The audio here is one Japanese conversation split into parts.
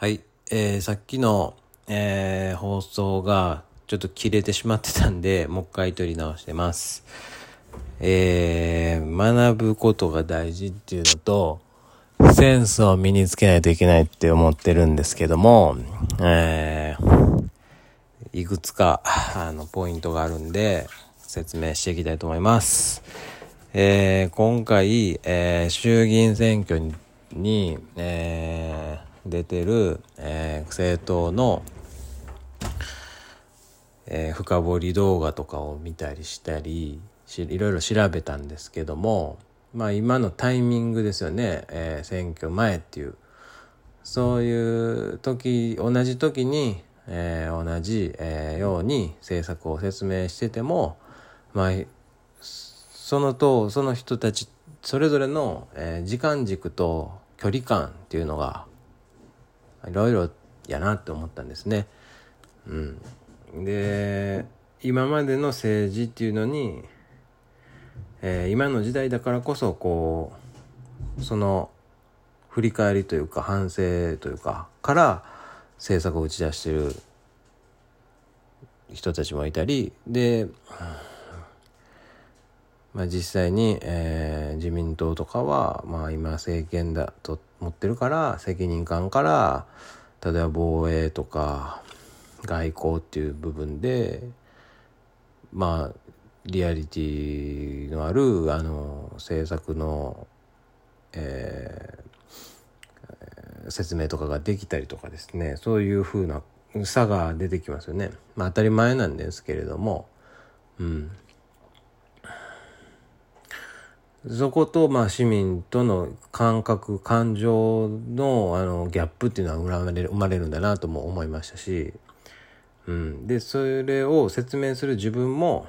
はい、えー、さっきの、えー、放送がちょっと切れてしまってたんで、もう一回撮り直してます。えー、学ぶことが大事っていうのと、センスを身につけないといけないって思ってるんですけども、えー、いくつか、あの、ポイントがあるんで、説明していきたいと思います。えー、今回、えー、衆議院選挙に、えー、出てる、えー、政党の、えー、深掘り動画とかを見たりしたりしいろいろ調べたんですけどもまあ今のタイミングですよね、えー、選挙前っていう。そういう時同じ時に、えー、同じ、えー、ように政策を説明しててもまあそのとその人たちそれぞれの、えー、時間軸と距離感っていうのがいろいろやなって思ったんですね。うん、で今までの政治っていうのに、えー、今の時代だからこそこうその振り返りというか反省というかから政策を打ち出してる人たちもいたりで、まあ、実際に、えー、自民党とかは、まあ、今政権だと持ってるから責任感から例えば防衛とか外交っていう部分でまあリアリティのあるあの政策の、えー、説明とかができたりとかですねそういうふうな差が出てきますよね。まあ当たり前なんですけれども、うん。そこと、まあ、市民との感覚感情のあのギャップっていうのは生まれる生まれるんだなとも思いましたし、うん、でそれを説明する自分も、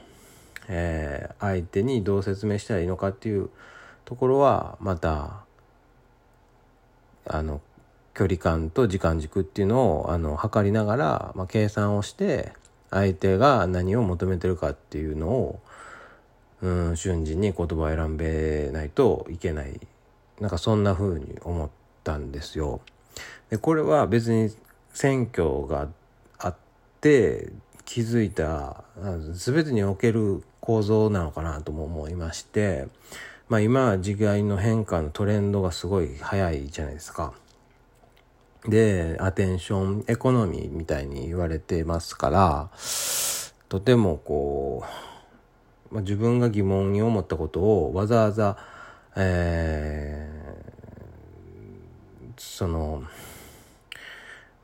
えー、相手にどう説明したらいいのかっていうところはまたあの距離感と時間軸っていうのをあの測りながら、まあ、計算をして相手が何を求めてるかっていうのをうん、瞬時に言葉を選べないといけないなんかそんな風に思ったんですよ。でこれは別に選挙があって気づいた全てにおける構造なのかなとも思いまして、まあ、今は時代の変化のトレンドがすごい早いじゃないですか。でアテンションエコノミーみたいに言われてますからとてもこうまあ、自分が疑問に思ったことをわざわざ、えー、その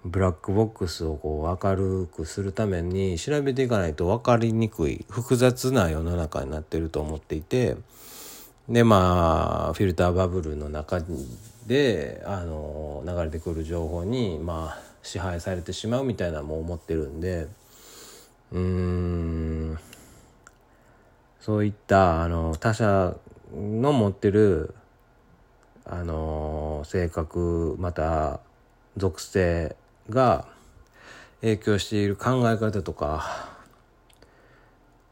ブラックボックスをこう明るくするために調べていかないと分かりにくい複雑な世の中になってると思っていてでまあフィルターバブルの中であの流れてくる情報にまあ支配されてしまうみたいなのも思ってるんでうーんそういったあの他者の持ってるあの性格また属性が影響している考え方とか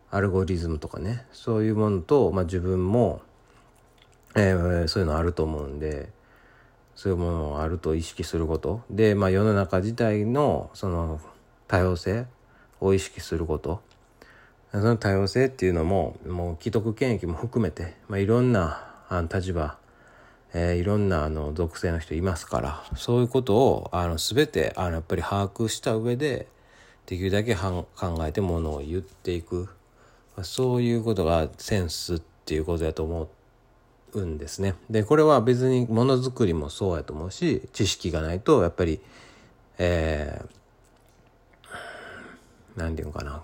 アルゴリズムとかねそういうものと、まあ、自分も、えー、そういうのあると思うんでそういうものがあると意識すること。で、まあ、世の中自体のその多様性を意識すること。その多様性っていうのももう既得権益も含めて、まあ、いろんなあの立場、えー、いろんなあの属性の人いますからそういうことをあの全てあのやっぱり把握した上でできるだけ考えてものを言っていく、まあ、そういうことがセンスっていうことだと思うんですね。でこれは別にものづくりもそうやと思うし知識がないとやっぱりえー、なんていうのかな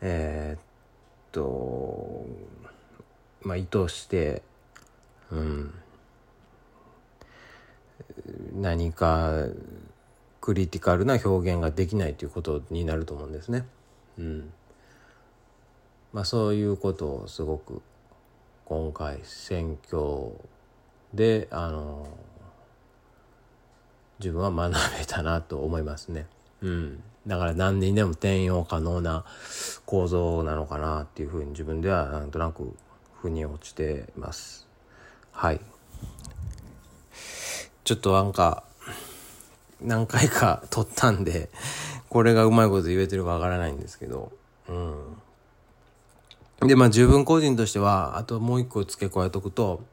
えー、っとまあ意図してうん何かクリティカルな表現ができないということになると思うんですね。うんまあ、そういうことをすごく今回選挙であの自分は学べたなと思いますね。うん、だから何にでも転用可能な構造なのかなっていうふうに自分ではなんとなく腑に落ちてます。はい。ちょっとなんか何回か撮ったんで、これがうまいこと言えてるかわからないんですけど、うん。で、まあ自分個人としては、あともう一個付け加えとくと、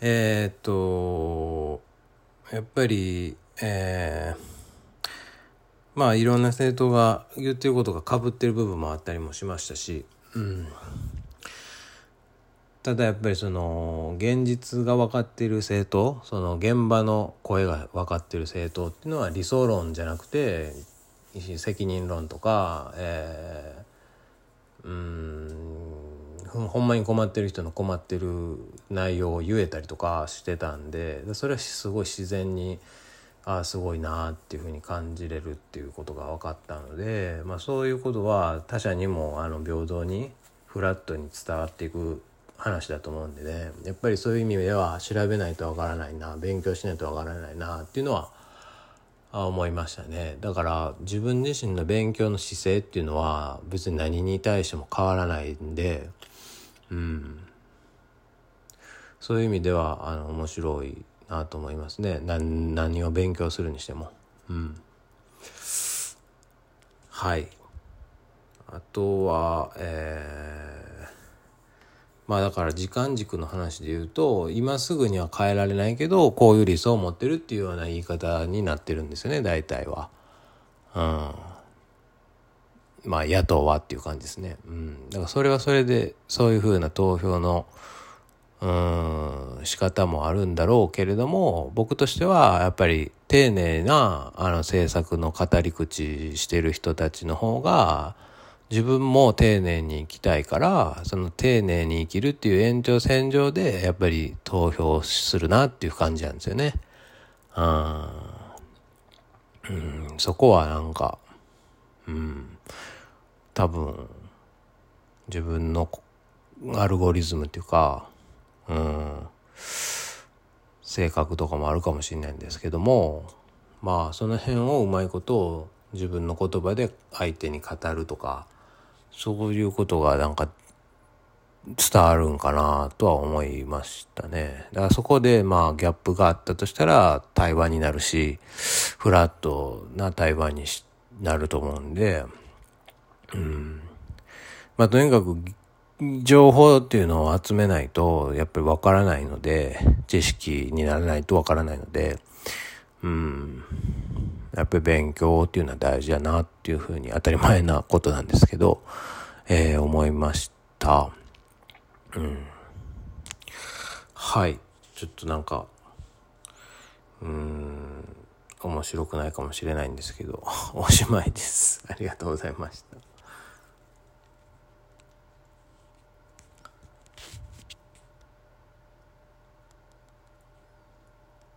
えー、っと、やっぱり、えー、まあいろんな政党が言ってることがかぶってる部分もあったりもしましたし、うん、ただやっぱりその現実が分かっている政党その現場の声が分かっている政党っていうのは理想論じゃなくて責任論とか、えー、うんほんまに困ってる人の困ってる内容を言えたりとかしてたんでそれはすごい自然に。ああすごいなっていうふうに感じれるっていうことが分かったので、まあ、そういうことは他者にもあの平等にフラットに伝わっていく話だと思うんでね。やっぱりそういう意味では調べないとわからないな勉強しないとわからないなっていうのは思いましたね。だから自分自身の勉強の姿勢っていうのは別に何に対しても変わらないんでうん。そういう意味ではあの面白いなと思いますね。何を勉強するにしても。うん。はい。あとはえー、まあだから時間軸の話で言うと今すぐには変えられないけどこういう理想を持ってるっていうような言い方になってるんですよね大体は。うん。まあ野党はっていう感じですね。うん。だからそれはそれでそういうふうな投票のう仕方もあるんだろうけれども僕としてはやっぱり丁寧なあの政策の語り口してる人たちの方が自分も丁寧に生きたいからその丁寧に生きるっていう延長線上でやっぱり投票するなっていう感じなんですよね。うん、そこはなんか、うん、多分自分のアルゴリズムっていうかうん、性格とかもあるかもしれないんですけどもまあその辺をうまいことを自分の言葉で相手に語るとかそういうことがなんか伝わるんかなとは思いましたね。だからそこでまあギャップがあったとしたら対話になるし、フラットな対話になると思うんで、うん。まあとにかく情報っていうのを集めないと、やっぱりわからないので、知識にならないとわからないので、うん。やっぱり勉強っていうのは大事だなっていうふうに当たり前なことなんですけど、えー、思いました。うん。はい。ちょっとなんか、うん、面白くないかもしれないんですけど、おしまいです。ありがとうございました。